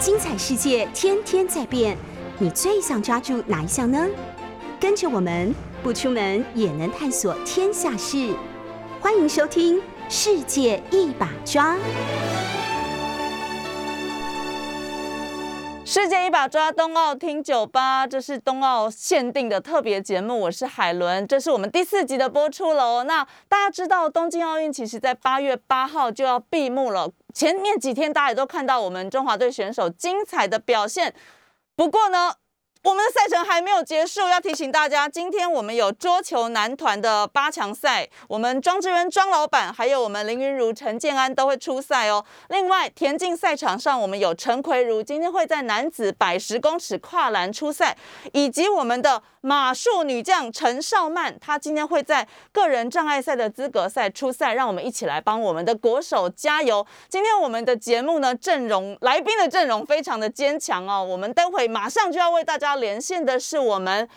精彩世界天天在变，你最想抓住哪一项呢？跟着我们不出门也能探索天下事，欢迎收听《世界一把抓》。世界一把抓冬奥听酒吧，这是冬奥限定的特别节目。我是海伦，这是我们第四集的播出喽。那大家知道，东京奥运其实在八月八号就要闭幕了。前面几天大家也都看到我们中华队选手精彩的表现。不过呢，我们的赛程还没有结束，要提醒大家，今天我们有桌球男团的八强赛，我们庄智渊庄老板还有我们林云如陈建安都会出赛哦。另外，田径赛场上我们有陈奎如，今天会在男子百十公尺跨栏出赛，以及我们的马术女将陈少曼，她今天会在个人障碍赛的资格赛出赛，让我们一起来帮我们的国手加油。今天我们的节目呢，阵容来宾的阵容非常的坚强哦，我们待会马上就要为大家。连线的是我们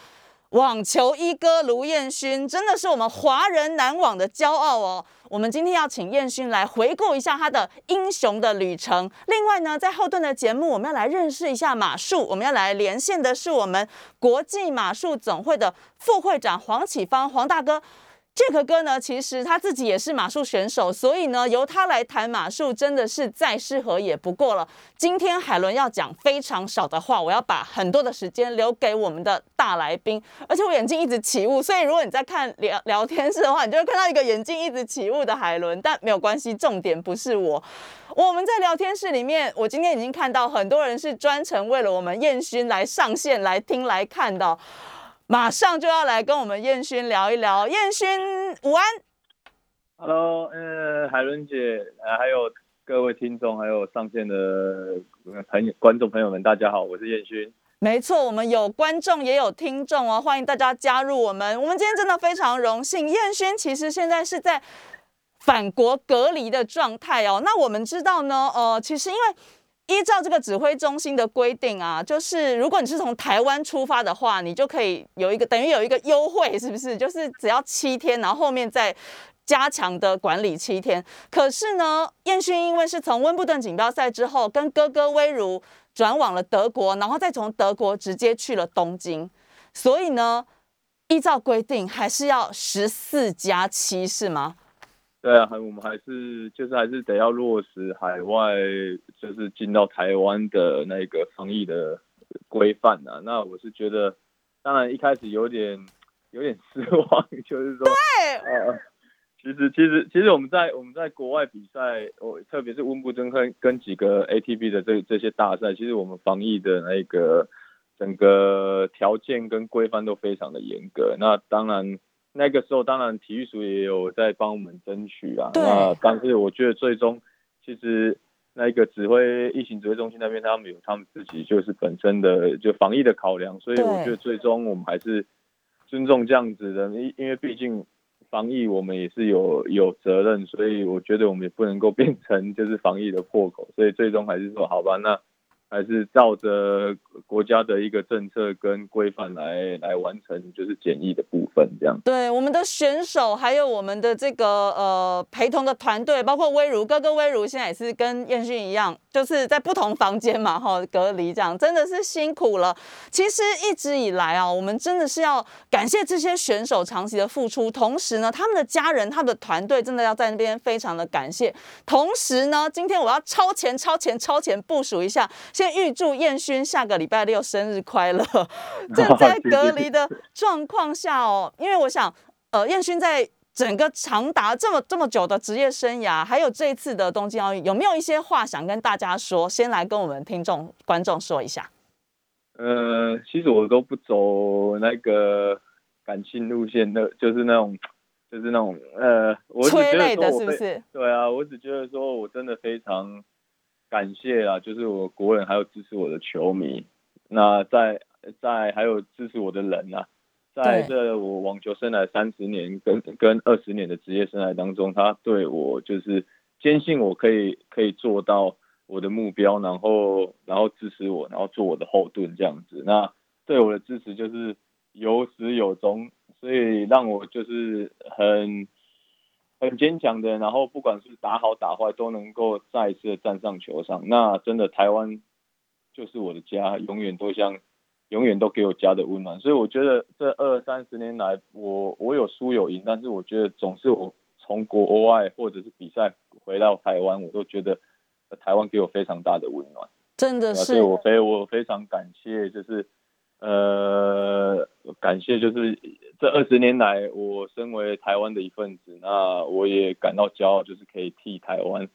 网球一哥卢彦勋，真的是我们华人男网的骄傲哦。我们今天要请彦勋来回顾一下他的英雄的旅程。另外呢，在后段的节目，我们要来认识一下马术。我们要来连线的是我们国际马术总会的副会长黄启芳，黄大哥。Jack 哥呢，其实他自己也是马术选手，所以呢，由他来谈马术真的是再适合也不过了。今天海伦要讲非常少的话，我要把很多的时间留给我们的大来宾。而且我眼睛一直起雾，所以如果你在看聊聊天室的话，你就会看到一个眼睛一直起雾的海伦。但没有关系，重点不是我。我们在聊天室里面，我今天已经看到很多人是专程为了我们燕勋来上线来听来看的。马上就要来跟我们燕勋聊一聊，燕勋午安。Hello，呃，海伦姐，呃，还有各位听众，还有上线的朋友、观众朋友们，大家好，我是燕勋。没错，我们有观众也有听众哦，欢迎大家加入我们。我们今天真的非常荣幸，燕勋其实现在是在返国隔离的状态哦。那我们知道呢，呃，其实因为。依照这个指挥中心的规定啊，就是如果你是从台湾出发的话，你就可以有一个等于有一个优惠，是不是？就是只要七天，然后后面再加强的管理七天。可是呢，燕勋因为是从温布顿锦标赛之后，跟哥哥威如转往了德国，然后再从德国直接去了东京，所以呢，依照规定还是要十四加七，是吗？对啊，还我们还是就是还是得要落实海外就是进到台湾的那个防疫的规范啊。那我是觉得，当然一开始有点有点失望，就是说，对，呃，其实其实其实我们在我们在国外比赛，我特别是温布顿跟跟几个 ATP 的这这些大赛，其实我们防疫的那个整个条件跟规范都非常的严格。那当然。那个时候，当然体育署也有在帮我们争取啊。那但是我觉得最终，其实那个指挥疫情指挥中心那边，他们有他们自己就是本身的就防疫的考量，所以我觉得最终我们还是尊重这样子的，因因为毕竟防疫我们也是有有责任，所以我觉得我们也不能够变成就是防疫的破口，所以最终还是说好吧，那。还是照着国家的一个政策跟规范来来完成，就是检疫的部分这样。对，我们的选手还有我们的这个呃陪同的团队，包括威如哥哥威如，现在也是跟燕勋一样，就是在不同房间嘛，哈，隔离这样，真的是辛苦了。其实一直以来啊，我们真的是要感谢这些选手长期的付出，同时呢，他们的家人、他们的团队真的要在那边非常的感谢。同时呢，今天我要超前、超前、超前部署一下。先预祝燕勋下个礼拜六生日快乐！正在隔离的状况下哦，因为我想，呃，燕勋在整个长达这么这么久的职业生涯，还有这一次的东京奥运，有没有一些话想跟大家说？先来跟我们听众观众说一下。呃，其实我都不走那个感性路线的，就是那种，就是那种，呃，催泪的是不是？对啊，我只觉得说我真的非常。感谢啊，就是我国人还有支持我的球迷，那在在还有支持我的人啊，在这我网球生涯三十年跟跟二十年的职业生涯当中，他对我就是坚信我可以可以做到我的目标，然后然后支持我，然后做我的后盾这样子。那对我的支持就是有始有终，所以让我就是很。很坚强的，然后不管是打好打坏，都能够再一次站上球场。那真的台湾就是我的家，永远都像永远都给我家的温暖。所以我觉得这二三十年来，我我有输有赢，但是我觉得总是我从国外或者是比赛回到台湾，我都觉得台湾给我非常大的温暖。真的是，所以我非我非常感谢，就是呃，感谢就是这二十年来，我身为台湾的一份子，那我也感到骄傲，就是可以替台湾。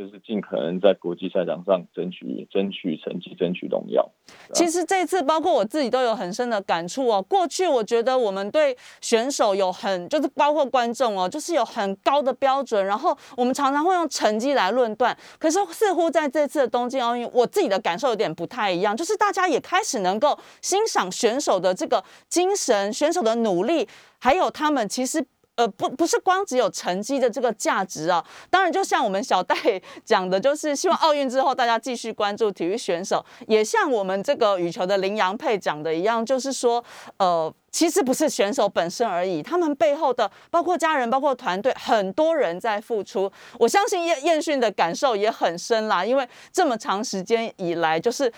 就是尽可能在国际赛场上争取争取成绩，争取荣耀。其实这次包括我自己都有很深的感触哦。过去我觉得我们对选手有很，就是包括观众哦，就是有很高的标准，然后我们常常会用成绩来论断。可是似乎在这次的东京奥运，我自己的感受有点不太一样，就是大家也开始能够欣赏选手的这个精神、选手的努力，还有他们其实。呃，不，不是光只有成绩的这个价值啊。当然，就像我们小戴 讲的，就是希望奥运之后大家继续关注体育选手，也像我们这个羽球的林洋配讲的一样，就是说，呃，其实不是选手本身而已，他们背后的包括家人、包括团队，很多人在付出。我相信燕燕训的感受也很深啦，因为这么长时间以来，就是。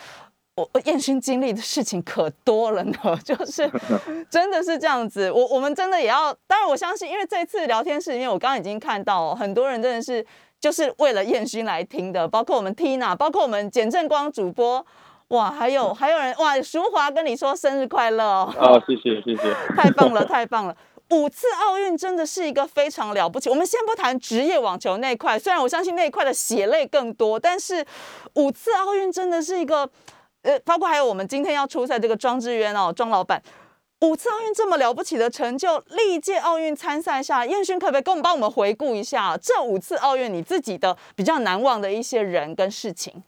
我我燕勋经历的事情可多了呢，就是 真的是这样子。我我们真的也要，当然我相信，因为这次聊天室里面，我刚刚已经看到很多人真的是就是为了燕勋来听的，包括我们 Tina，包括我们简正光主播，哇，还有还有人哇，淑华跟你说生日快乐哦。哦，谢谢谢谢，太棒了太棒了，五次奥运真的是一个非常了不起。我们先不谈职业网球那块，虽然我相信那一块的血泪更多，但是五次奥运真的是一个。呃，包括还有我们今天要出赛这个庄智渊哦，庄老板，五次奥运这么了不起的成就，历届奥运参赛下，燕勋可不可以跟我们帮我们回顾一下这五次奥运你自己的比较难忘的一些人跟事情？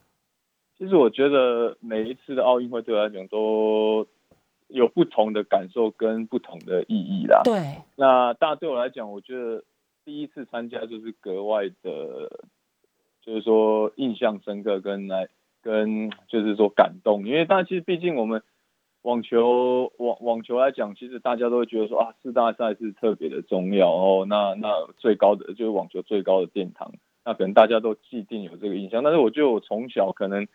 其实我觉得每一次的奥运会对我来讲都有不同的感受跟不同的意义啦。对，那大对我来讲，我觉得第一次参加就是格外的，就是说印象深刻跟来。跟就是说感动，因为但其实毕竟我们网球网网球来讲，其实大家都会觉得说啊，四大赛是特别的重要哦。那那最高的就是网球最高的殿堂，那可能大家都既定有这个印象。但是我觉得我从小可能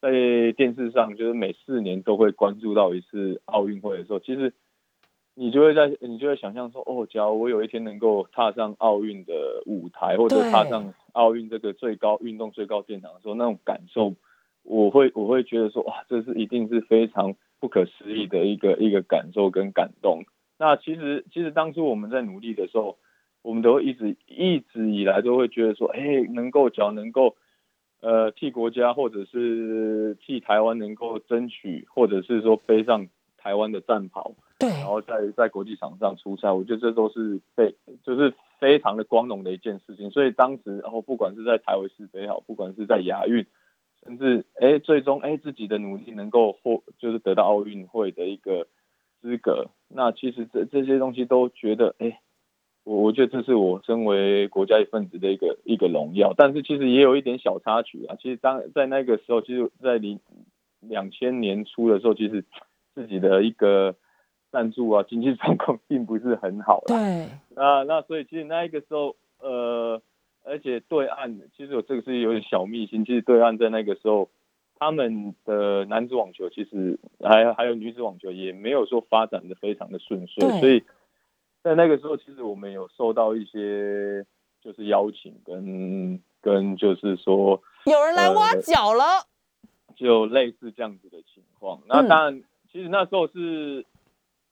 在电视上，就是每四年都会关注到一次奥运会的时候，其实你就会在你就会想象说，哦，假如我有一天能够踏上奥运的舞台，或者踏上奥运这个最高运动最高殿堂的时候，那种感受。我会我会觉得说哇，这是一定是非常不可思议的一个一个感受跟感动。那其实其实当初我们在努力的时候，我们都一直一直以来都会觉得说，哎，能够只要能够呃替国家或者是替台湾能够争取，或者是说背上台湾的战袍，对，然后在在国际场上出赛，我觉得这都是非就是非常的光荣的一件事情。所以当时然后不管是在台湾世杯好，不管是在亚运。甚至哎，最终哎，自己的努力能够获，就是得到奥运会的一个资格。那其实这这些东西都觉得哎，我我觉得这是我身为国家一份子的一个一个荣耀。但是其实也有一点小插曲啊。其实当在那个时候，其实，在零两千年初的时候，其实自己的一个赞助啊，经济状况并不是很好。对。那那所以其实那一个时候，呃。而且对岸其实我这个是有点小秘辛，其实对岸在那个时候，他们的男子网球其实还还有女子网球也没有说发展的非常的顺遂，所以在那个时候，其实我们有受到一些就是邀请跟跟就是说有人来挖角了，就类似这样子的情况。那当然，其实那时候是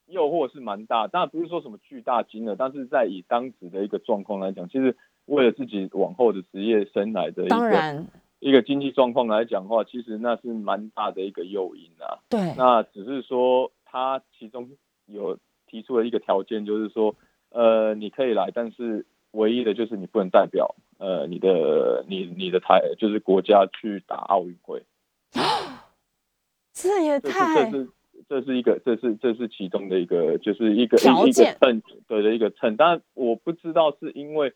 诱惑是蛮大，当然不是说什么巨大金额，但是在以当时的一个状况来讲，其实。为了自己往后的职业生涯的一个一个经济状况来讲的话，其实那是蛮大的一个诱因啊。对，那只是说他其中有提出了一个条件，就是说，呃，你可以来，但是唯一的就是你不能代表呃你的你你的台就是国家去打奥运会。这也太这是这是一个这是这是其中的一个就是一个一个秤对的一个秤，但我不知道是因为。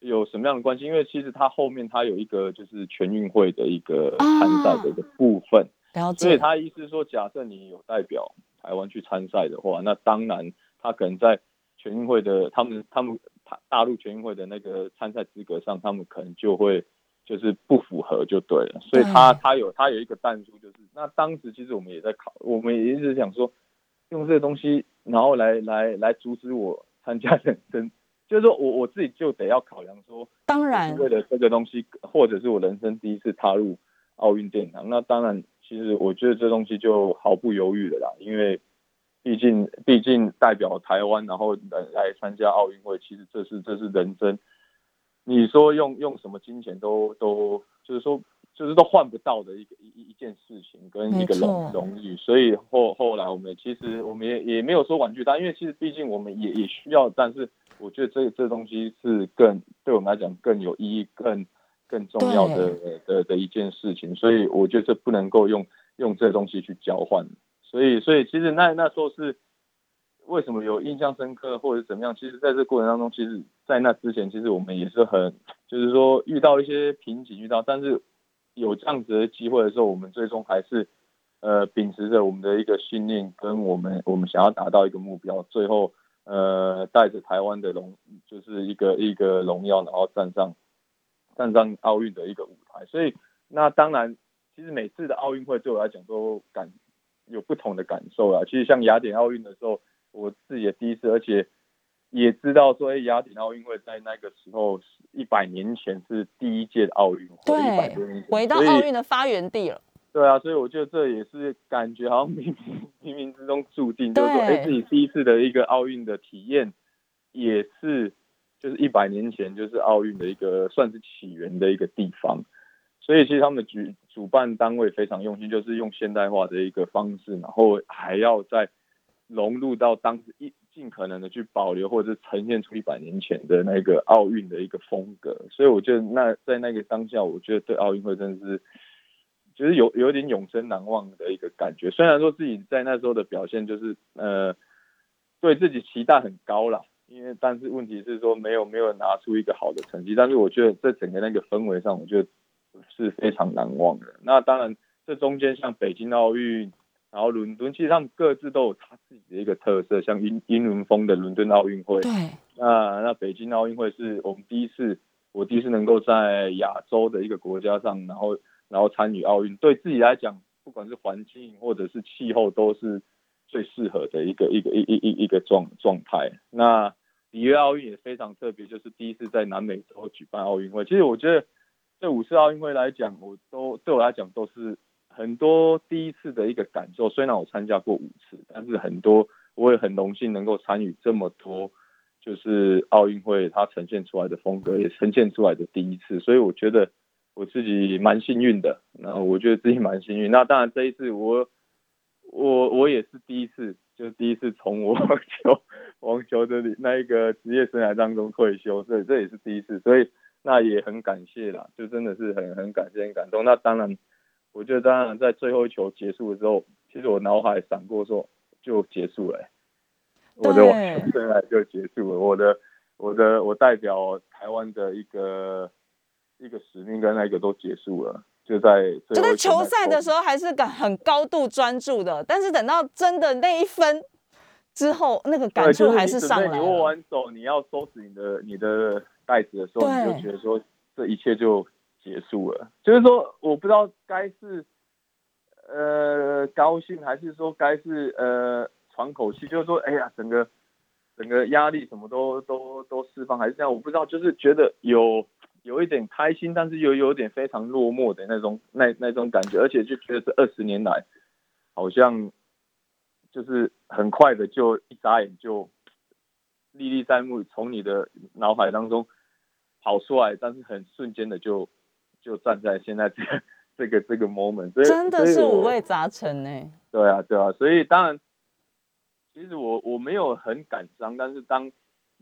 有什么样的关系？因为其实他后面他有一个就是全运会的一个参赛的一个部分，所以他意思说，假设你有代表台湾去参赛的话，那当然他可能在全运会的他们他们大陆全运会的那个参赛资格上，他们可能就会就是不符合就对了，所以他他有他有一个弹数，就是那当时其实我们也在考，我们也一直想说用这个东西，然后来来来阻止我参加人生，就是说我我自己就得要考量说，当然为了这个东西，或者是我人生第一次踏入奥运殿堂，那当然其实我觉得这东西就毫不犹豫的啦，因为毕竟毕竟代表台湾，然后来来参加奥运会，其实这是这是人生。你说用用什么金钱都都就是说就是都换不到的一个一一件事情跟一个荣荣誉，所以后后来我们其实我们也也没有说婉拒他，因为其实毕竟我们也也需要，但是我觉得这这东西是更对我们来讲更有意义、更更重要的的的一件事情，所以我觉得这不能够用用这东西去交换，所以所以其实那那时候是。为什么有印象深刻或者怎么样？其实在这过程当中，其实，在那之前，其实我们也是很，就是说遇到一些瓶颈，遇到，但是有这样子的机会的时候，我们最终还是，呃，秉持着我们的一个信念，跟我们我们想要达到一个目标，最后，呃，带着台湾的荣，就是一个一个荣耀，然后站上站上奥运的一个舞台。所以，那当然，其实每次的奥运会对我来讲都感有不同的感受啦。其实像雅典奥运的时候。我自己也第一次，而且也知道说，哎，雅典奥运会在那个时候一百年前是第一届的奥运会，对，回到奥运的发源地了。对啊，所以我觉得这也是感觉好像冥冥冥冥之中注定，就是说，哎，自己第一次的一个奥运的体验，也是就是一百年前就是奥运的一个算是起源的一个地方。所以其实他们举主办单位非常用心，就是用现代化的一个方式，然后还要再。融入到当时一尽可能的去保留或者是呈现出一百年前的那个奥运的一个风格，所以我觉得那在那个当下，我觉得对奥运会真的是，就是有有点永生难忘的一个感觉。虽然说自己在那时候的表现就是呃对自己期待很高啦，因为但是问题是说没有没有拿出一个好的成绩，但是我觉得在整个那个氛围上，我觉得是非常难忘的。那当然这中间像北京奥运。然后伦敦其实他们各自都有他自己的一个特色，像英英伦风的伦敦奥运会，对，那那北京奥运会是我们第一次，我第一次能够在亚洲的一个国家上，然后然后参与奥运，对自己来讲，不管是环境或者是气候，都是最适合的一个一个一一一一个状状态。那里约奥运也非常特别，就是第一次在南美洲举办奥运会。其实我觉得这五次奥运会来讲，我都对我来讲都是。很多第一次的一个感受，虽然我参加过五次，但是很多我也很荣幸能够参与这么多，就是奥运会它呈现出来的风格，也呈现出来的第一次，所以我觉得我自己蛮幸运的。那我觉得自己蛮幸运。那当然这一次我我我也是第一次，就第一次从我 球网球的那一个职业生涯当中退休，所以这也是第一次，所以那也很感谢啦，就真的是很很感谢很感动。那当然。我觉得当然在最后一球结束的时候，其实我脑海闪过说就结束了，我的网球生涯就结束了，我的我的我代表台湾的一个一个使命跟那个都结束了，就在就在球赛的时候还是感很高度专注的，但是等到真的那一分之后，那个感触还是上来。你握完手，你要收拾你的你的袋子的时候，你就觉得说这一切就。结束了，就是说，我不知道该是呃高兴，还是说该是呃喘口气，就是说，哎呀，整个整个压力什么都都都释放，还是这样，我不知道，就是觉得有有一点开心，但是又有点非常落寞的那种那那种感觉，而且就觉得这二十年来好像就是很快的就一眨眼就历历在目，从你的脑海当中跑出来，但是很瞬间的就。就站在现在这个这个 这个 moment，所以真的是五味杂陈呢。对啊，对啊，所以当然，其实我我没有很感伤，但是当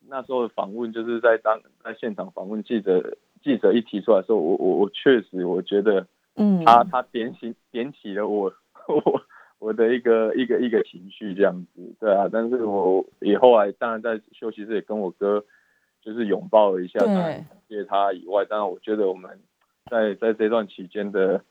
那时候的访问就是在当在现场访问记者，记者一提出来的时候，我我我确实我觉得，嗯，他他点起点起了我 我我的一个一个一个情绪这样子，对啊，但是我也后来当然在休息室也跟我哥就是拥抱了一下，对，谢他以外，当然我觉得我们。在在这段期间的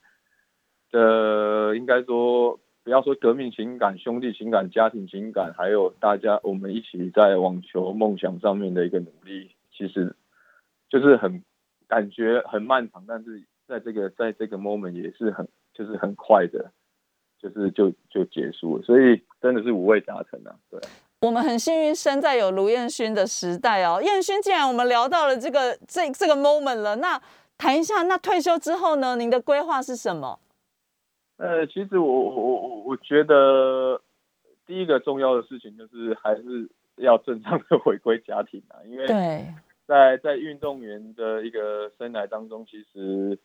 的，应该说不要说革命情感、兄弟情感、家庭情感，还有大家我们一起在网球梦想上面的一个努力，其实就是很感觉很漫长，但是在这个在这个 moment 也是很就是很快的，就是就就结束了，所以真的是五味杂陈啊，对。我们很幸运生在有卢彦勋的时代哦。彦勋，既然我们聊到了这个这这个 moment 了，那谈一下，那退休之后呢？您的规划是什么？呃，其实我我我我觉得第一个重要的事情就是还是要正常的回归家庭啊，因为在在运动员的一个生涯当中，其实。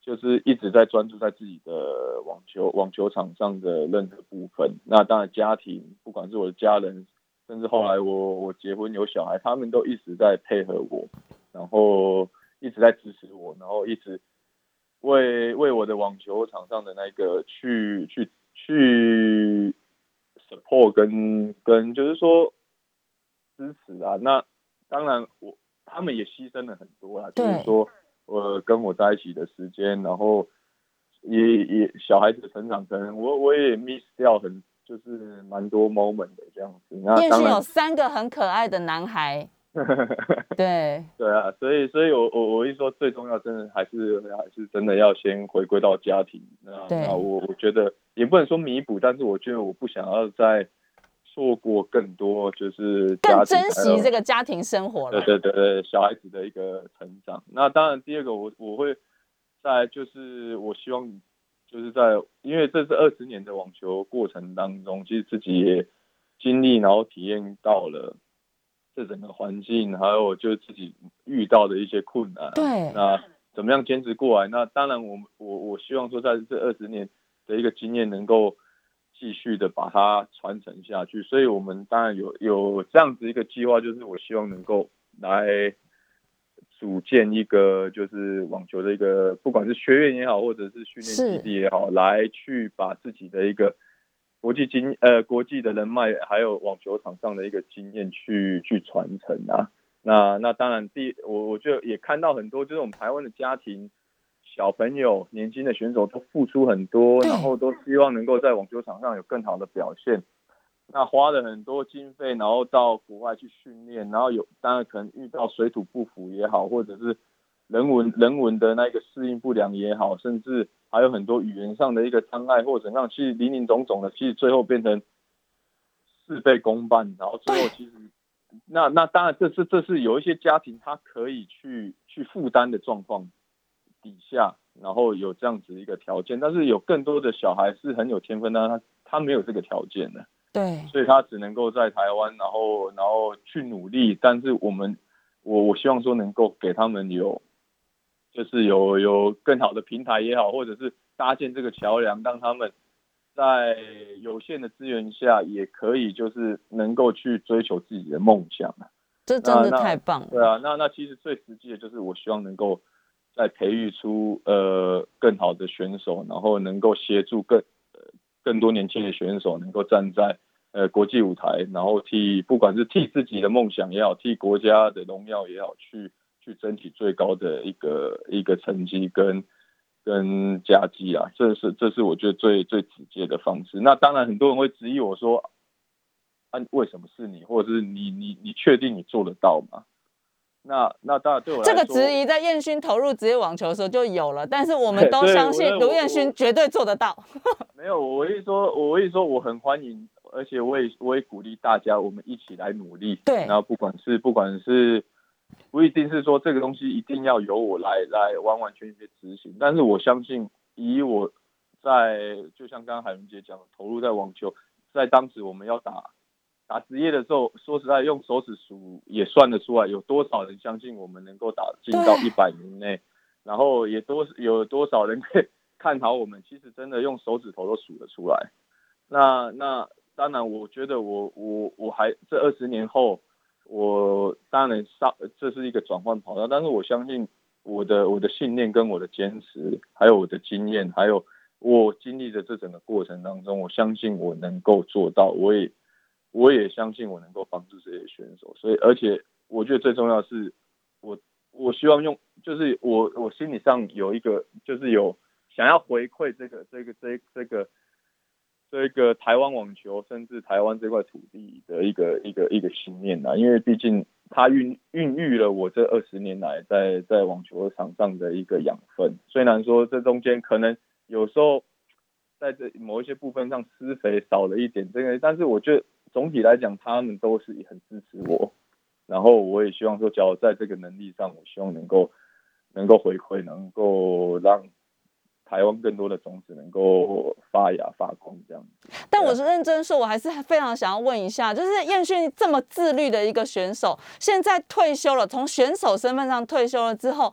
就是一直在专注在自己的网球网球场上的任何部分。那当然，家庭不管是我的家人，甚至后来我我结婚有小孩，他们都一直在配合我，然后一直在支持我，然后一直为为我的网球场上的那个去去去 support 跟跟就是说支持啊。那当然，我他们也牺牲了很多啊，就是说。我跟我在一起的时间，然后也也小孩子的成长，可能我我也 miss 掉很就是蛮多 moment 的这样子。那叶勋有三个很可爱的男孩，对对啊，所以所以我我我一说最重要，真的还是还是真的要先回归到家庭。那那我我觉得也不能说弥补，但是我觉得我不想要再。做过更多，就是更珍惜这个家庭生活了。对对对对，小孩子的一个成长。那当然，第二个我我会在就是我希望就是在，因为这是二十年的网球过程当中，其实自己也经历，然后体验到了这整个环境，还有就是自己遇到的一些困难。对。那怎么样坚持过来？那当然，我我我希望说，在这二十年的一个经验能够。继续的把它传承下去，所以我们当然有有这样子一个计划，就是我希望能够来组建一个就是网球的一个，不管是学院也好，或者是训练基地也好，来去把自己的一个国际经呃国际的人脉，还有网球场上的一个经验去去传承啊。那那当然第我我就也看到很多就是我们台湾的家庭。小朋友、年轻的选手都付出很多，然后都希望能够在网球场上有更好的表现。那花了很多经费，然后到国外去训练，然后有当然可能遇到水土不服也好，或者是人文人文的那个适应不良也好，甚至还有很多语言上的一个障碍或者让其实林林总总的，其实最后变成事倍功半，然后最后其实那那当然这是这是有一些家庭他可以去去负担的状况。底下，然后有这样子一个条件，但是有更多的小孩是很有天分，但他他没有这个条件的，对，所以他只能够在台湾，然后然后去努力。但是我们，我我希望说能够给他们有，就是有有更好的平台也好，或者是搭建这个桥梁，让他们在有限的资源下，也可以就是能够去追求自己的梦想啊。这真的太棒了。对啊，那那其实最实际的就是我希望能够。再培育出呃更好的选手，然后能够协助更呃更多年轻的选手能够站在呃国际舞台，然后替不管是替自己的梦想也好，替国家的荣耀也好，去去争取最高的一个一个成绩跟跟佳绩啊，这是这是我觉得最最直接的方式。那当然很多人会质疑我说，啊为什么是你，或者是你你你确定你做得到吗？那那当然对我这个质疑在燕勋投入职业网球的时候就有了，但是我们都相信卢彦勋绝对做得到。没有，我一说，我一说，我很欢迎，而且我也我也鼓励大家，我们一起来努力。对，然后不管是不管是不一定是说这个东西一定要由我来来完完全全执行，但是我相信以我在就像刚刚海云姐讲，投入在网球，在当时我们要打。打职业的时候，说实在，用手指数也算得出来，有多少人相信我们能够打进到一百名内，然后也多有多少人 可以看好我们。其实真的用手指头都数得出来。那那当然，我觉得我我我还这二十年后，我当然上这是一个转换跑道，但是我相信我的我的信念跟我的坚持，还有我的经验，还有我经历的这整个过程当中，我相信我能够做到。我也。我也相信我能够帮助这些选手，所以而且我觉得最重要是，我我希望用就是我我心理上有一个就是有想要回馈这个这个这这个这个台湾网球，甚至台湾这块土地的一个一个一个信念呐，因为毕竟它孕孕育了我这二十年来在在网球场上的一个养分。虽然说这中间可能有时候在这某一些部分上施肥少了一点，这个，但是我觉得总体来讲，他们都是很支持我。然后我也希望说，只要在这个能力上，我希望能够能够回馈，能够让。台湾更多的种子能够发芽发光，这样子。但我是认真说，我还是非常想要问一下，就是燕勋这么自律的一个选手，现在退休了，从选手身份上退休了之后，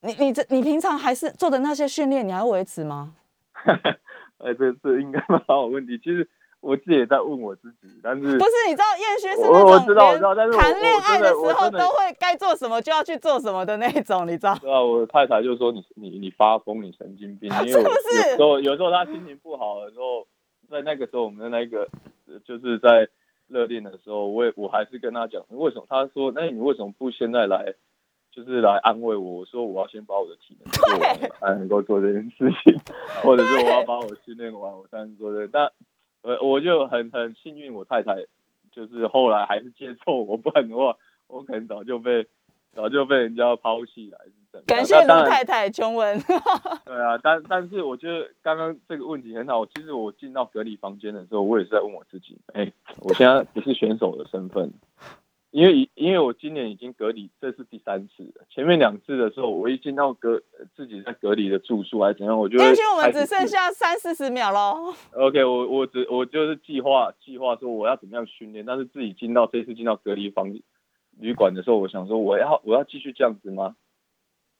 你你这你平常还是做的那些训练，你还维持吗？哎，这这应该蛮好问题，其实。我自己也在问我自己，但是不是你知道燕勋是那种我知道我知道，但是谈恋爱的时候都会该做什么就要去做什么的那种，你知道？对啊，我太太就说你你你发疯，你神经病，是不是？有时候有时候她心情不好的时候，在那个时候我们的那个就是在热恋的时候，我也我还是跟她讲，为什么？她说，那你为什么不现在来，就是来安慰我？我说我要先把我的体能做完，才能够做这件事情，或者是我要把我训练完，我才能做这。但我我就很很幸运，我太太就是后来还是接受我，不然的话，我可能早就被早就被人家抛弃了，感谢卢太太琼文。对啊，但但是我觉得刚刚这个问题很好。其实我进到隔离房间的时候，我也是在问我自己：哎，我现在不是选手的身份。因为因为我今年已经隔离，这是第三次了。前面两次的时候，我一进到隔自己在隔离的住宿还是怎样，我就也许我们只剩下三四十秒喽。OK，我我只我就是计划计划说我要怎么样训练，但是自己进到这次进到隔离房旅馆的时候，我想说我要我要继续这样子吗？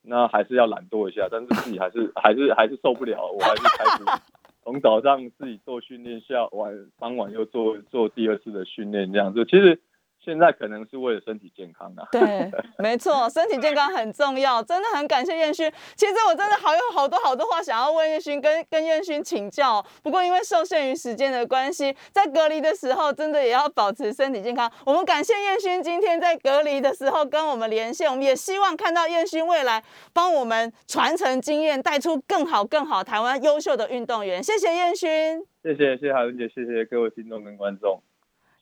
那还是要懒惰一下，但是自己还是还是还是受不了，我还是开始 从早上自己做训练，下晚傍晚又做做第二次的训练，这样子其实。现在可能是为了身体健康啊。对，没错，身体健康很重要，真的很感谢燕勋。其实我真的好有好多好多话想要问燕勋，跟跟燕勋请教。不过因为受限于时间的关系，在隔离的时候，真的也要保持身体健康。我们感谢燕勋今天在隔离的时候跟我们连线，我们也希望看到燕勋未来帮我们传承经验，带出更好更好台湾优秀的运动员。谢谢燕勋，谢谢谢谢海文姐，谢谢各位听众跟观众。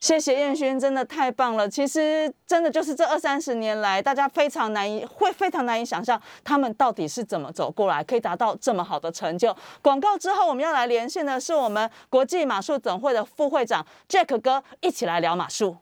谢谢燕勋，真的太棒了。其实真的就是这二三十年来，大家非常难以会非常难以想象他们到底是怎么走过来，可以达到这么好的成就。广告之后，我们要来连线的是我们国际马术总会的副会长 Jack 哥，一起来聊马术。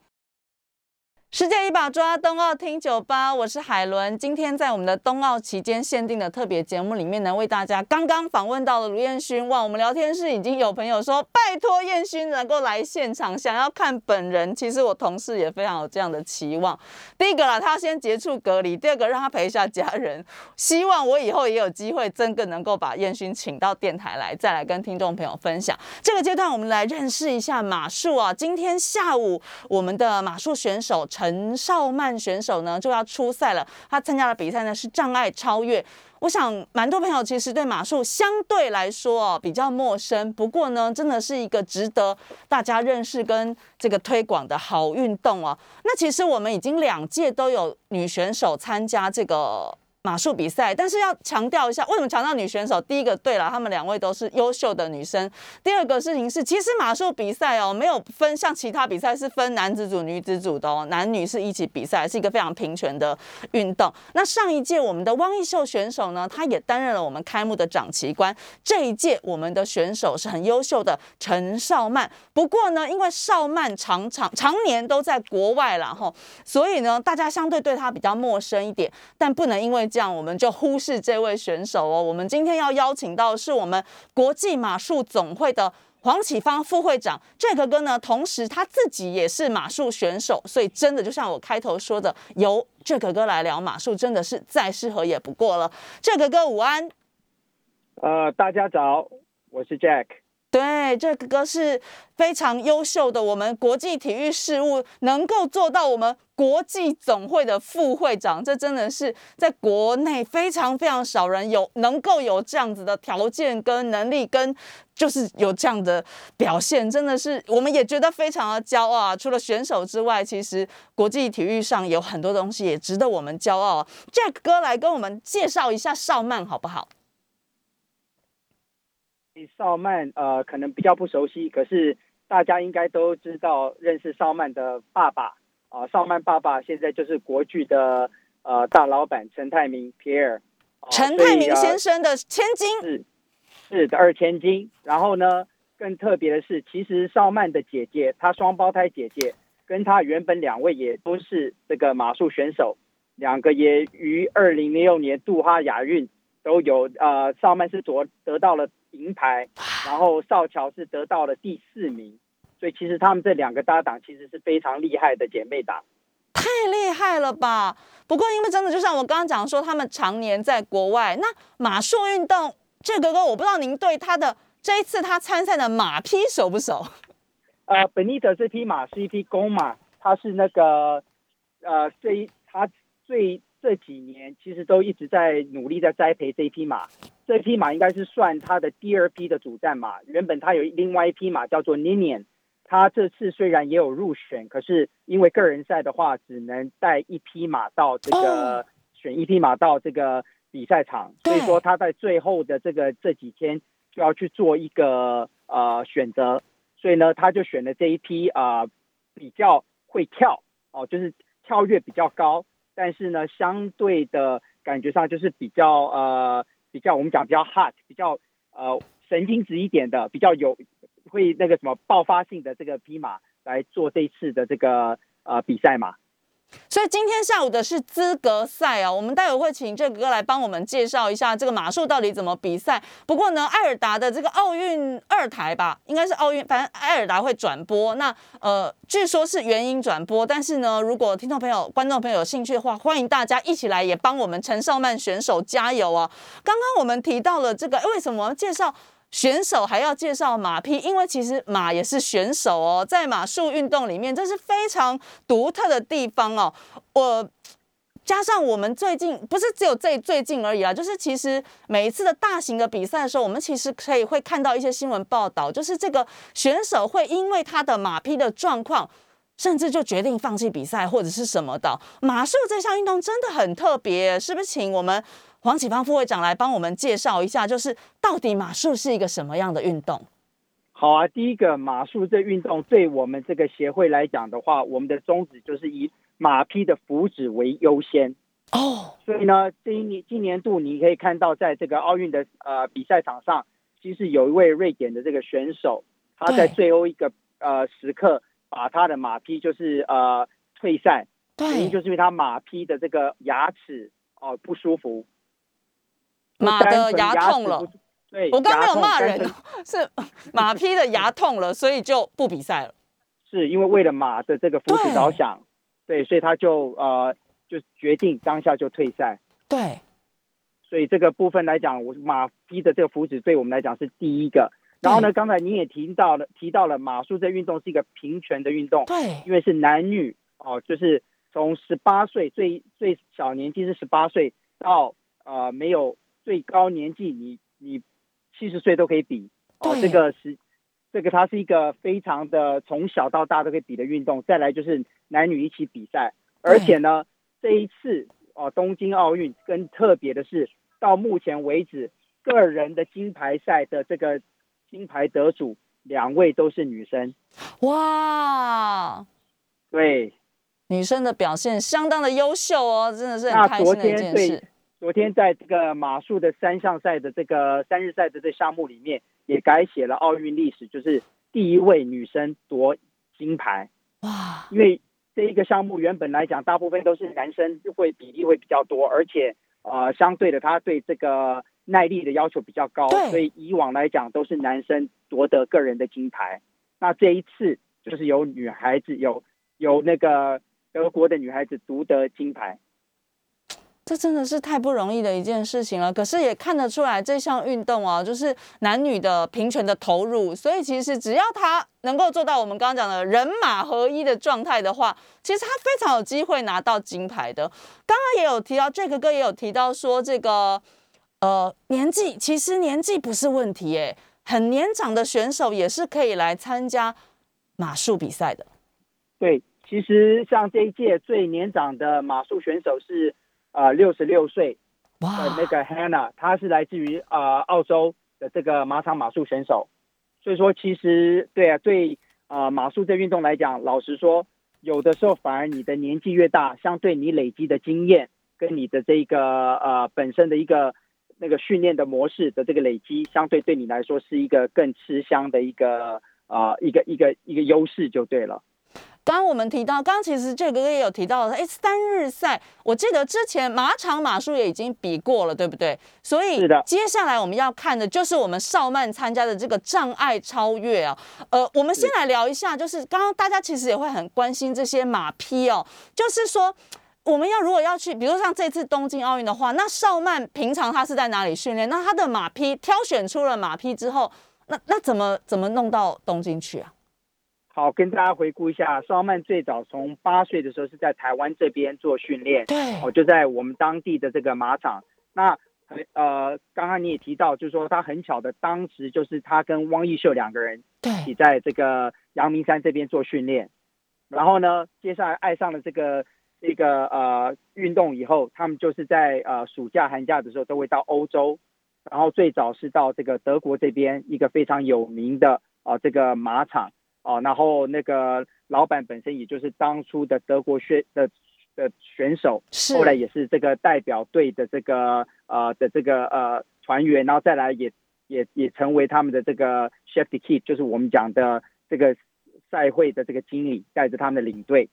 世界一把抓，冬奥听酒吧，我是海伦。今天在我们的冬奥期间限定的特别节目里面呢，为大家刚刚访问到了卢彦勋。哇，我们聊天室已经有朋友说，拜托彦勋能够来现场，想要看本人。其实我同事也非常有这样的期望。第一个啦，他先结束隔离；第二个，让他陪一下家人。希望我以后也有机会，真的能够把彦勋请到电台来，再来跟听众朋友分享。这个阶段，我们来认识一下马术啊。今天下午，我们的马术选手。陈少曼选手呢就要出赛了，她参加的比赛呢是障碍超越。我想蛮多朋友其实对马术相对来说哦比较陌生，不过呢真的是一个值得大家认识跟这个推广的好运动哦。那其实我们已经两届都有女选手参加这个。马术比赛，但是要强调一下，为什么强调女选手？第一个，对了，她们两位都是优秀的女生。第二个事情是，其实马术比赛哦，没有分像其他比赛是分男子组、女子组的哦，男女是一起比赛，是一个非常平权的运动。那上一届我们的汪艺秀选手呢，她也担任了我们开幕的掌旗官。这一届我们的选手是很优秀的陈少曼，不过呢，因为少曼常常常年都在国外了哈，所以呢，大家相对对她比较陌生一点，但不能因为这样，我们就忽视这位选手哦。我们今天要邀请到是我们国际马术总会的黄启芳副会长。这个哥呢，同时他自己也是马术选手，所以真的就像我开头说的，由这个哥来聊马术，真的是再适合也不过了。这个哥午安，呃，大家早，我是 Jack。对，这个哥是非常优秀的，我们国际体育事务能够做到我们国际总会的副会长，这真的是在国内非常非常少人有能够有这样子的条件跟能力，跟就是有这样的表现，真的是我们也觉得非常的骄傲啊！除了选手之外，其实国际体育上有很多东西也值得我们骄傲。Jack 哥来跟我们介绍一下邵曼好不好？邵曼呃可能比较不熟悉，可是大家应该都知道认识邵曼的爸爸啊，邵曼爸爸现在就是国剧的呃大老板陈泰明 Pierre，啊陈泰明先生的千金，是是的二千金。然后呢，更特别的是，其实邵曼的姐姐，她双胞胎姐姐，跟她原本两位也都是这个马术选手，两个也于二零零六年杜哈亚运都有呃，邵曼是夺得到了银牌，然后邵乔是得到了第四名。所以其实他们这两个搭档其实是非常厉害的姐妹档。太厉害了吧！不过因为真的就像我刚刚讲说，他们常年在国外，那马术运动，这哥哥，我不知道您对他的这一次他参赛的马匹熟不熟？呃，本尼德这匹马是一匹公马，它是那个呃，这一它最这几年其实都一直在努力在栽培这一匹马。这匹马应该是算它的第二批的主战马。原本它有另外一匹马叫做 Ninian，它这次虽然也有入选，可是因为个人赛的话，只能带一匹马到这个、哦选一匹马到这个比赛场，所以说他在最后的这个这几天就要去做一个呃选择。所以呢，他就选了这一批啊、呃比较会跳哦，就是跳跃比较高，但是呢，相对的感觉上就是比较呃比较我们讲比较 hot，比较呃神经质一点的，比较有会那个什么爆发性的这个匹马来做这一次的这个呃比赛嘛。所以今天下午的是资格赛哦，我们待会会请这个哥来帮我们介绍一下这个马术到底怎么比赛。不过呢，艾尔达的这个奥运二台吧，应该是奥运，反正艾尔达会转播。那呃，据说是原音转播，但是呢，如果听众朋友、观众朋友有兴趣的话，欢迎大家一起来也帮我们陈少曼选手加油啊！刚刚我们提到了这个，为什么介绍？选手还要介绍马匹，因为其实马也是选手哦，在马术运动里面，这是非常独特的地方哦。我加上我们最近不是只有这最近而已啊，就是其实每一次的大型的比赛的时候，我们其实可以会看到一些新闻报道，就是这个选手会因为他的马匹的状况。甚至就决定放弃比赛或者是什么的。马术这项运动真的很特别，是不是？请我们黄启芳副会长来帮我们介绍一下，就是到底马术是一个什么样的运动？好啊，第一个马术这运动对我们这个协会来讲的话，我们的宗旨就是以马匹的福祉为优先。哦，所以呢，这一年今年度你可以看到，在这个奥运的呃比赛场上，其实有一位瑞典的这个选手，他在最后一个呃时刻把他的马匹就是呃退赛，原因，就是因为他马匹的这个牙齿哦、不舒服，马的牙痛了我刚没有骂人哦，是马匹的牙痛了，所以就不比赛了。是因为为了马的这个福祉着想，对，所以他就呃就决定当下就退赛。对，所以这个部分来讲，我马匹的这个福祉对我们来讲是第一个。然后呢，刚才你也提到了提到了马术这运动是一个平权的运动，对，因为是男女哦，就是从十八岁最最小年纪是十八岁到呃没有最高年纪你你七十岁都可以比哦，对这个是这个它是一个非常的从小到大都可以比的运动。再来就是男女一起比赛，而且呢这一次哦东京奥运更特别的是，到目前为止个人的金牌赛的这个金牌得主两位都是女生，哇，对。女生的表现相当的优秀哦，真的是那很开心的一昨天对件事。昨天在这个马术的三项赛的这个三日赛的这项目里面，也改写了奥运历史，就是第一位女生夺金牌。哇，因为这一个项目原本来讲，大部分都是男生会比例会比较多，而且呃相对的，他对这个耐力的要求比较高，所以以往来讲都是男生夺得个人的金牌。那这一次就是有女孩子有有那个德国的女孩子独得金牌。这真的是太不容易的一件事情了。可是也看得出来，这项运动啊，就是男女的平权的投入。所以其实只要他能够做到我们刚刚讲的人马合一的状态的话，其实他非常有机会拿到金牌的。刚刚也有提到，这个哥也有提到说，这个呃年纪其实年纪不是问题耶，很年长的选手也是可以来参加马术比赛的。对，其实像这一届最年长的马术选手是呃六十六岁的哇那个 Hannah，她是来自于呃澳洲，的这个马场马术选手。所以说，其实对啊，对啊，马术这运动来讲，老实说，有的时候反而你的年纪越大，相对你累积的经验跟你的这个呃本身的一个那个训练的模式的这个累积，相对对你来说是一个更吃香的一个啊一个一个一个优势就对了。刚刚我们提到，刚刚其实这个也有提到，哎，三日赛，我记得之前马场马术也已经比过了，对不对？所以接下来我们要看的就是我们少曼参加的这个障碍超越啊。呃，我们先来聊一下，就是刚刚大家其实也会很关心这些马匹哦，就是说我们要如果要去，比如像这次东京奥运的话，那少曼平常他是在哪里训练？那他的马匹挑选出了马匹之后，那那怎么怎么弄到东京去啊？好，跟大家回顾一下，双曼最早从八岁的时候是在台湾这边做训练，对，哦，就在我们当地的这个马场。那呃，刚刚你也提到，就是说他很巧的，当时就是他跟汪义秀两个人一起在这个阳明山这边做训练。然后呢，接下来爱上了这个这个呃运动以后，他们就是在呃暑假寒假的时候都会到欧洲，然后最早是到这个德国这边一个非常有名的啊这个马场。哦，然后那个老板本身也就是当初的德国选的的选手，后来也是这个代表队的这个呃的这个呃团员，然后再来也也也成为他们的这个 chef de key，就是我们讲的这个赛会的这个经理，带着他们的领队。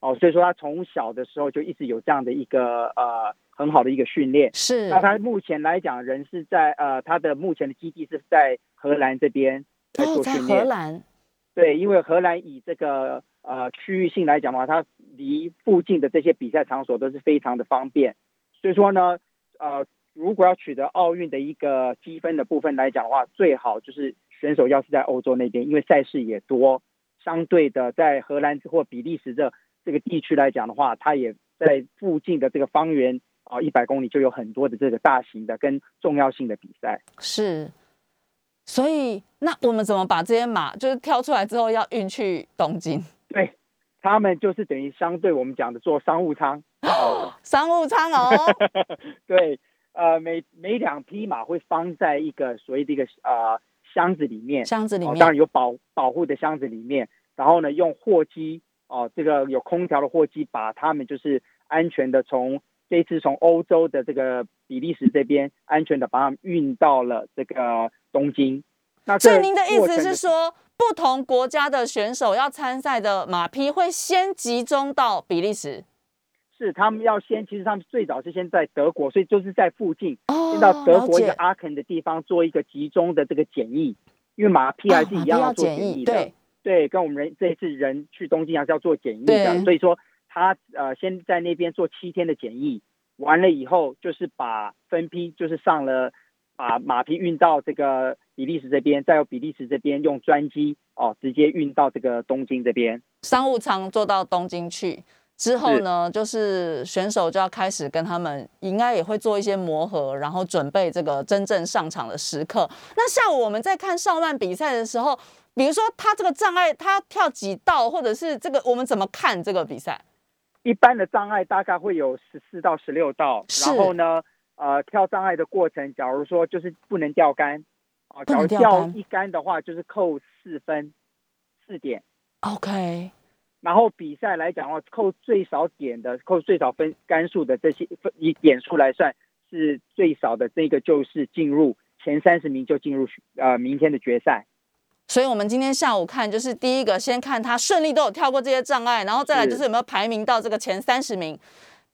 哦，所以说他从小的时候就一直有这样的一个呃很好的一个训练。是。那他目前来讲，人是在呃他的目前的基地是在荷兰这边在做训练。荷兰。对，因为荷兰以这个呃区域性来讲的话，它离附近的这些比赛场所都是非常的方便，所以说呢，呃，如果要取得奥运的一个积分的部分来讲的话，最好就是选手要是在欧洲那边，因为赛事也多，相对的在荷兰或比利时的这个地区来讲的话，它也在附近的这个方圆啊一百公里就有很多的这个大型的跟重要性的比赛。是。所以，那我们怎么把这些马就是挑出来之后要运去东京？对，他们就是等于相对我们讲的做商务舱哦，商务舱哦。对，呃，每每两匹马会放在一个所谓的一个呃箱子里面，箱子里面当然有保保护的箱子里面，然后呢用货机哦，这个有空调的货机把他们就是安全的从这次从欧洲的这个比利时这边安全的把它们运到了这个。东京，那所以您的意思是说，不同国家的选手要参赛的马匹会先集中到比利时？是，他们要先，其实他们最早是先在德国，所以就是在附近，先到德国一个阿肯的地方做一个集中的这个检疫，因为马匹还是一样要做检疫的，对，对，跟我们人这一次人去东京还是要做检疫的，所以说他呃先在那边做七天的检疫，完了以后就是把分批就是上了。把马匹运到这个比利时这边，再由比利时这边用专机哦，直接运到这个东京这边。商务舱坐到东京去之后呢，就是选手就要开始跟他们，应该也会做一些磨合，然后准备这个真正上场的时刻。那下午我们在看上半比赛的时候，比如说他这个障碍，他跳几道，或者是这个我们怎么看这个比赛？一般的障碍大概会有十四到十六道，然后呢？呃，跳障碍的过程，假如说就是不能掉杆，啊，假如掉一杆的话，就是扣四分，四点。OK。然后比赛来讲的话，扣最少点的，扣最少分杆数的这些分以点数来算，是最少的这个就是进入前三十名就进入呃明天的决赛。所以我们今天下午看，就是第一个先看他顺利都有跳过这些障碍，然后再来就是有没有排名到这个前三十名。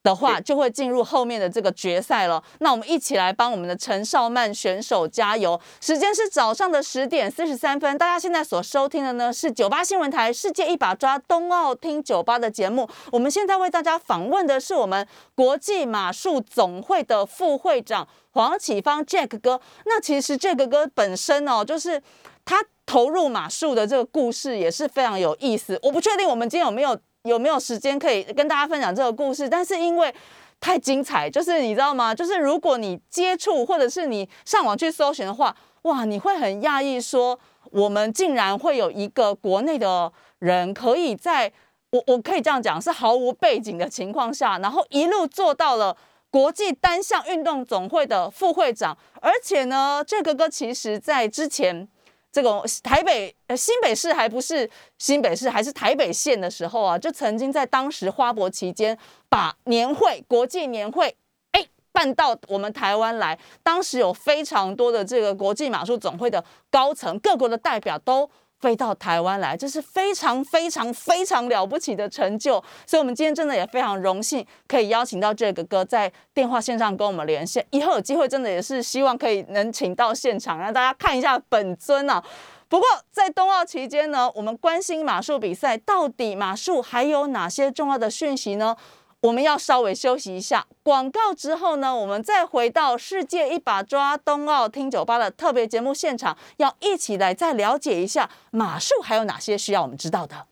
的话，就会进入后面的这个决赛了。那我们一起来帮我们的陈少曼选手加油。时间是早上的十点四十三分。大家现在所收听的呢是九八新闻台《世界一把抓》冬奥听酒吧的节目。我们现在为大家访问的是我们国际马术总会的副会长黄启芳 Jack 哥。那其实 Jack 哥本身哦，就是他投入马术的这个故事也是非常有意思。我不确定我们今天有没有。有没有时间可以跟大家分享这个故事？但是因为太精彩，就是你知道吗？就是如果你接触或者是你上网去搜寻的话，哇，你会很讶异，说我们竟然会有一个国内的人可以在我我可以这样讲，是毫无背景的情况下，然后一路做到了国际单项运动总会的副会长，而且呢，这个哥其实在之前这个台北呃新北市还不是新北市，还是台北县的时候啊，就曾经在当时花博期间把年会国际年会哎办到我们台湾来，当时有非常多的这个国际马术总会的高层各国的代表都。飞到台湾来，这是非常非常非常了不起的成就，所以，我们今天真的也非常荣幸，可以邀请到这个哥在电话线上跟我们连线。以后有机会，真的也是希望可以能请到现场，让大家看一下本尊啊。不过，在冬奥期间呢，我们关心马术比赛，到底马术还有哪些重要的讯息呢？我们要稍微休息一下，广告之后呢，我们再回到世界一把抓冬奥听酒吧的特别节目现场，要一起来再了解一下马术还有哪些需要我们知道的。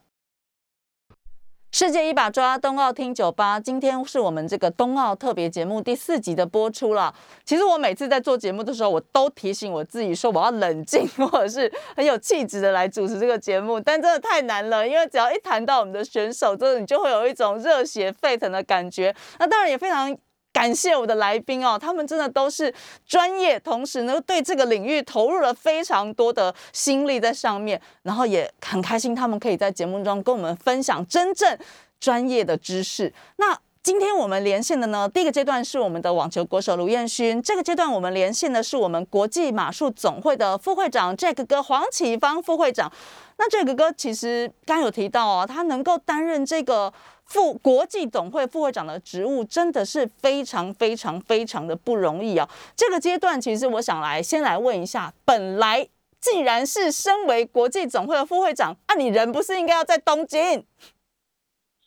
世界一把抓冬奥听酒吧，今天是我们这个冬奥特别节目第四集的播出了。其实我每次在做节目的时候，我都提醒我自己说我要冷静，或者是很有气质的来主持这个节目。但真的太难了，因为只要一谈到我们的选手，真的你就会有一种热血沸腾的感觉。那当然也非常。感谢我的来宾哦，他们真的都是专业，同时呢对这个领域投入了非常多的心力在上面，然后也很开心他们可以在节目中跟我们分享真正专业的知识。那今天我们连线的呢，第一个阶段是我们的网球国手卢彦勋，这个阶段我们连线的是我们国际马术总会的副会长 Jack 哥黄启芳副会长。那 Jack 哥其实刚有提到哦，他能够担任这个。副国际总会副会长的职务真的是非常非常非常的不容易啊！这个阶段，其实我想来先来问一下，本来既然是身为国际总会的副会长，那你人不是应该要在东京？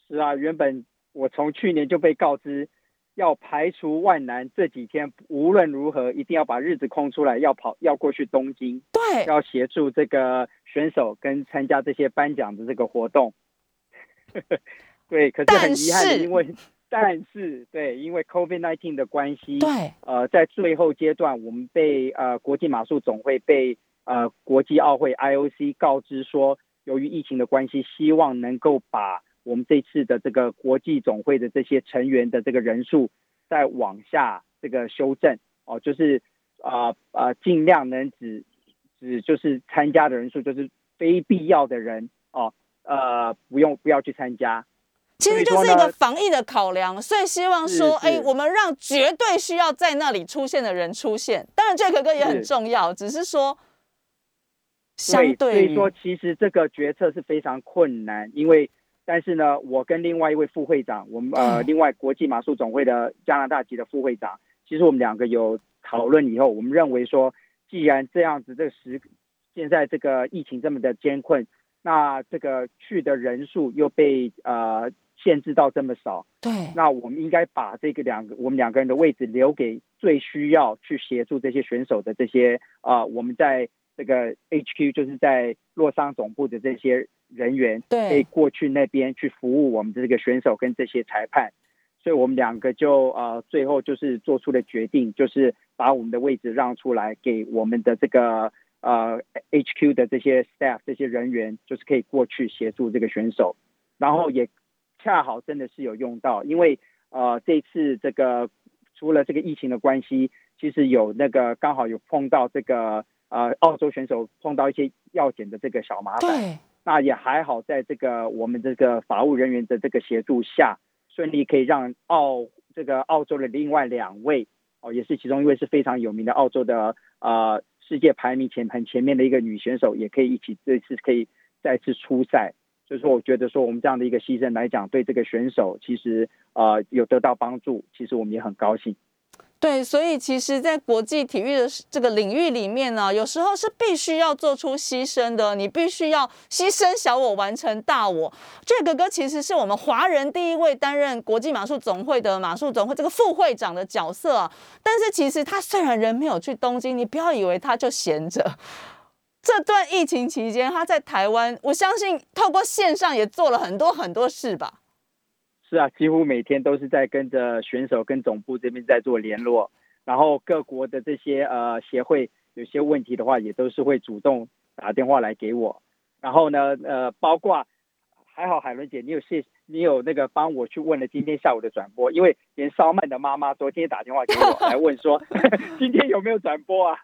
是啊，原本我从去年就被告知要排除万难，这几天无论如何一定要把日子空出来，要跑要过去东京，对，要协助这个选手跟参加这些颁奖的这个活动。对，可是很遗憾，因为但是对，因为 COVID-19 的关系，对，呃，在最后阶段，我们被呃国际马术总会被呃国际奥会 IOC 告知说，由于疫情的关系，希望能够把我们这次的这个国际总会的这些成员的这个人数再往下这个修正哦，就是啊啊尽量能只只就是参加的人数就是非必要的人哦呃不用不要去参加。其实就是一个防疫的考量，所以希望说，哎，我们让绝对需要在那里出现的人出现。当然，Jack 哥也很重要，只是说相对。所以说，其实这个决策是非常困难，因为但是呢，我跟另外一位副会长，我们呃，另外国际马术总会的加拿大籍的副会长，其实我们两个有讨论以后，我们认为说，既然这样子，这个时现在这个疫情这么的艰困，那这个去的人数又被呃。限制到这么少，对，那我们应该把这个两个我们两个人的位置留给最需要去协助这些选手的这些啊，我们在这个 HQ 就是在洛桑总部的这些人员，对，可以过去那边去服务我们的这个选手跟这些裁判，所以我们两个就呃最后就是做出了决定，就是把我们的位置让出来给我们的这个呃 HQ 的这些 staff 这些人员，就是可以过去协助这个选手，然后也。恰好真的是有用到，因为呃这次这个除了这个疫情的关系，其实有那个刚好有碰到这个呃澳洲选手碰到一些药检的这个小麻烦，那也还好，在这个我们这个法务人员的这个协助下，顺利可以让澳这个澳洲的另外两位哦，也是其中一位是非常有名的澳洲的呃世界排名前很前面的一个女选手，也可以一起这次可以再次出赛。所以说，我觉得说我们这样的一个牺牲来讲，对这个选手其实呃有得到帮助，其实我们也很高兴。对，所以其实，在国际体育的这个领域里面呢，有时候是必须要做出牺牲的，你必须要牺牲小我，完成大我。这个哥其实是我们华人第一位担任国际马术总会的马术总会这个副会长的角色。但是其实他虽然人没有去东京，你不要以为他就闲着。这段疫情期间，他在台湾，我相信透过线上也做了很多很多事吧。是啊，几乎每天都是在跟着选手跟总部这边在做联络，然后各国的这些呃协会有些问题的话，也都是会主动打电话来给我。然后呢，呃，包括还好海伦姐，你有谢，你有那个帮我去问了今天下午的转播，因为连烧麦的妈妈昨天打电话给我来问说，今天有没有转播啊？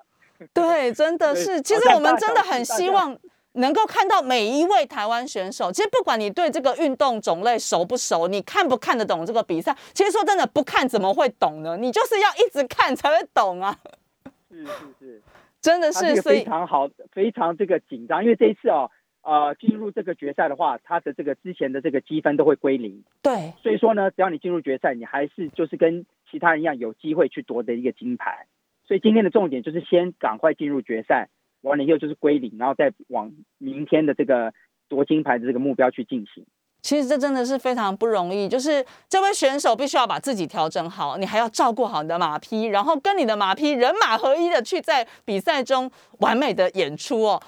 对，真的是，其实我们真的很希望能够看到每一位台湾选手。其实不管你对这个运动种类熟不熟，你看不看得懂这个比赛，其实说真的，不看怎么会懂呢？你就是要一直看才会懂啊。是是是，真的是，非常好，非常这个紧张，因为这一次哦。呃，进入这个决赛的话，他的这个之前的这个积分都会归零。对，所以说呢，只要你进入决赛，你还是就是跟其他人一样有机会去夺得一个金牌。所以今天的重点就是先赶快进入决赛，完了以后就是归零，然后再往明天的这个夺金牌的这个目标去进行。其实这真的是非常不容易，就是这位选手必须要把自己调整好，你还要照顾好你的马匹，然后跟你的马匹人马合一的去在比赛中完美的演出哦。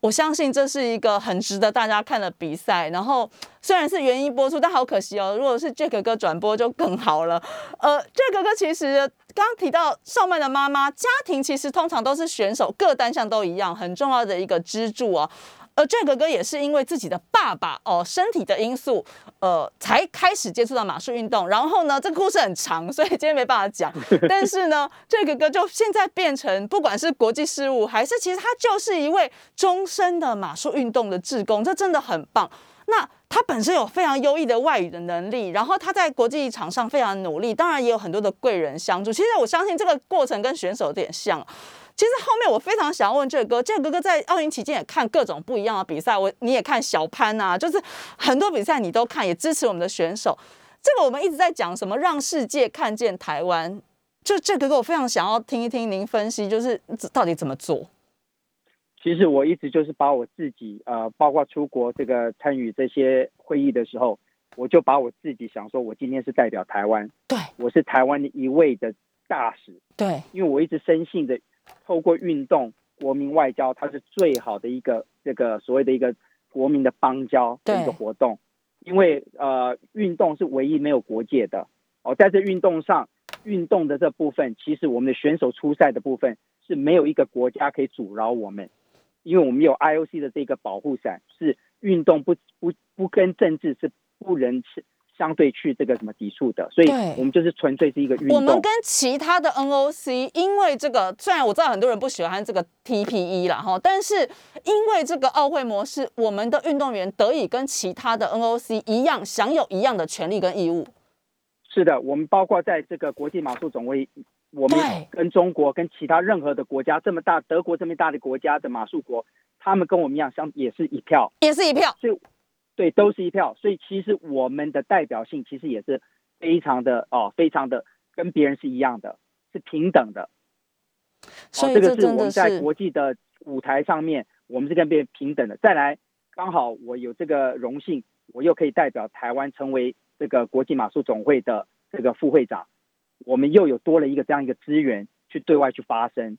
我相信这是一个很值得大家看的比赛。然后虽然是原音播出，但好可惜哦。如果是 Jack 哥转播就更好了。呃，Jack 哥其实刚刚提到上麦的妈妈家庭，其实通常都是选手各单项都一样很重要的一个支柱啊。而 Jack 哥哥也是因为自己的爸爸哦身体的因素，呃，才开始接触到马术运动。然后呢，这个故事很长，所以今天没办法讲。但是呢，Jack 哥就现在变成不管是国际事务，还是其实他就是一位终身的马术运动的志工，这真的很棒。那他本身有非常优异的外语的能力，然后他在国际场上非常努力，当然也有很多的贵人相助。其实我相信这个过程跟选手有点像。其实后面我非常想要问这个哥，这个哥哥在奥运期间也看各种不一样的比赛，我你也看小潘啊，就是很多比赛你都看，也支持我们的选手。这个我们一直在讲什么让世界看见台湾，就这个哥我非常想要听一听您分析，就是到底怎么做。其实我一直就是把我自己呃，包括出国这个参与这些会议的时候，我就把我自己想说，我今天是代表台湾，对。我是台湾的一位的大使，对，因为我一直深信着。透过运动，国民外交，它是最好的一个这个所谓的一个国民的邦交的一个活动，因为呃，运动是唯一没有国界的。哦，在这运动上，运动的这部分，其实我们的选手出赛的部分是没有一个国家可以阻挠我们，因为我们有 IOC 的这个保护伞，是运动不不不跟政治是不能是。相对去这个什么抵触的，所以我们就是纯粹是一个运动。我们跟其他的 NOC，因为这个虽然我知道很多人不喜欢这个 TPE 啦哈，但是因为这个奥会模式，我们的运动员得以跟其他的 NOC 一样，享有一样的权利跟义务。是的，我们包括在这个国际马术总会，我们跟中国跟其他任何的国家这么大，德国这么大的国家的马术国，他们跟我们一样，相也是一票，也是一票。所以。对，都是一票，所以其实我们的代表性其实也是非常的哦，非常的跟别人是一样的，是平等的。所以这个是我们在国际的舞台上面，我们是跟别人平等的。再来，刚好我有这个荣幸，我又可以代表台湾成为这个国际马术总会的这个副会长，我们又有多了一个这样一个资源去对外去发声。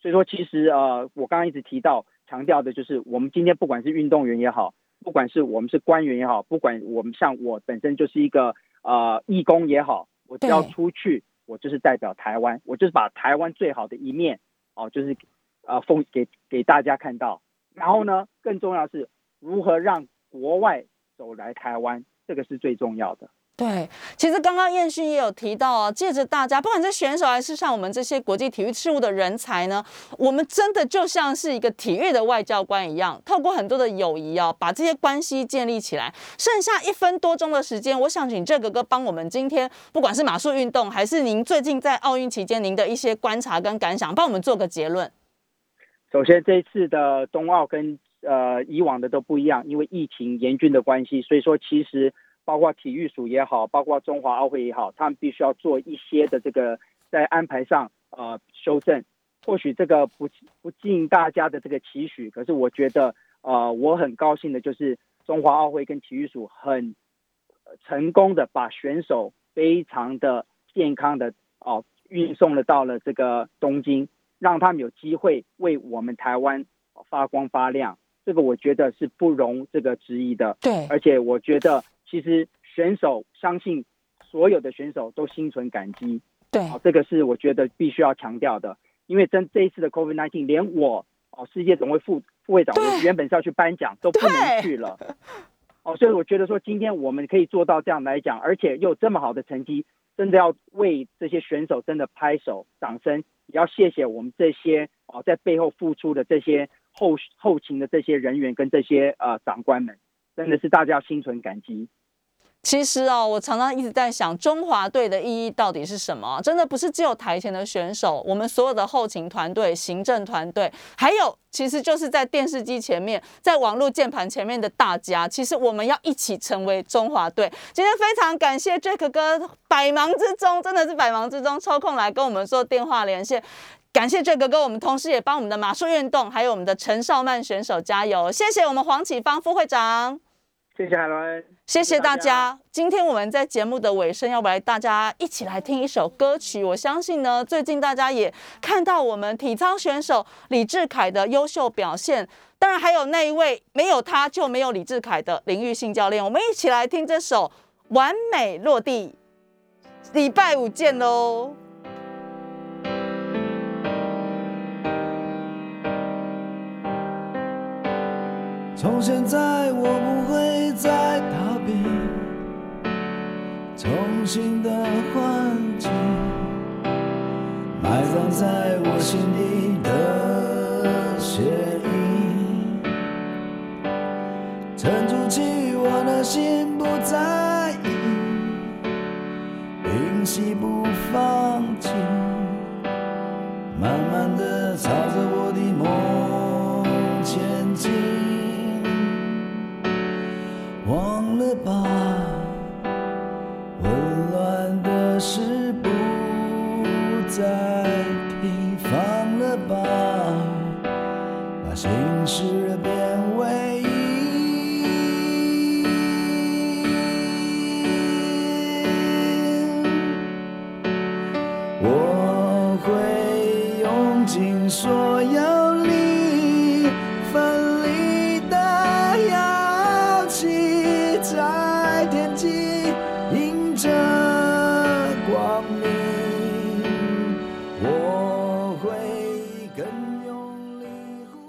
所以说，其实呃，我刚刚一直提到强调的就是，我们今天不管是运动员也好。不管是我们是官员也好，不管我们像我本身就是一个呃义工也好，我只要出去，我就是代表台湾，我就是把台湾最好的一面哦，就是呃奉给给大家看到。然后呢，更重要是如何让国外走来台湾，这个是最重要的。对，其实刚刚燕勋也有提到啊，借着大家，不管是选手还是像我们这些国际体育事务的人才呢，我们真的就像是一个体育的外交官一样，透过很多的友谊啊，把这些关系建立起来。剩下一分多钟的时间，我想请这哥哥帮我们今天，不管是马术运动，还是您最近在奥运期间您的一些观察跟感想，帮我们做个结论。首先，这一次的冬奥跟呃以往的都不一样，因为疫情严峻的关系，所以说其实。包括体育署也好，包括中华奥会也好，他们必须要做一些的这个在安排上呃修正。或许这个不不尽大家的这个期许，可是我觉得呃我很高兴的就是中华奥会跟体育署很成功的把选手非常的健康的哦运送了到了这个东京，让他们有机会为我们台湾发光发亮。这个我觉得是不容这个质疑的。对，而且我觉得。其实选手相信所有的选手都心存感激，对，这个是我觉得必须要强调的。因为真这一次的 COVID-19，连我哦世界总会副副会长，我原本是要去颁奖，都不能去了。哦，所以我觉得说今天我们可以做到这样来讲，而且又这么好的成绩，真的要为这些选手真的拍手掌声，也要谢谢我们这些哦在背后付出的这些后后勤的这些人员跟这些呃长官们，真的是大家心存感激。其实哦，我常常一直在想，中华队的意义到底是什么？真的不是只有台前的选手，我们所有的后勤团队、行政团队，还有其实就是在电视机前面、在网络键盘前面的大家，其实我们要一起成为中华队。今天非常感谢 Jack 哥，百忙之中真的是百忙之中抽空来跟我们做电话连线，感谢 Jack 哥，我们同时也帮我们的马术运动还有我们的陈少曼选手加油，谢谢我们黄启芳副会长。谢谢海伦，谢谢大家。今天我们在节目的尾声，要不来大家一起来听一首歌曲。我相信呢，最近大家也看到我们体操选手李志凯的优秀表现，当然还有那一位没有他就没有李志凯的林玉信教练。我们一起来听这首《完美落地》，礼拜五见喽。从现在我不会再逃避重新的环境，埋葬在我心底的血印，沉住气，我的心不在意，屏息不放弃，慢慢的吧，混乱的事不再提，放了吧，把心事。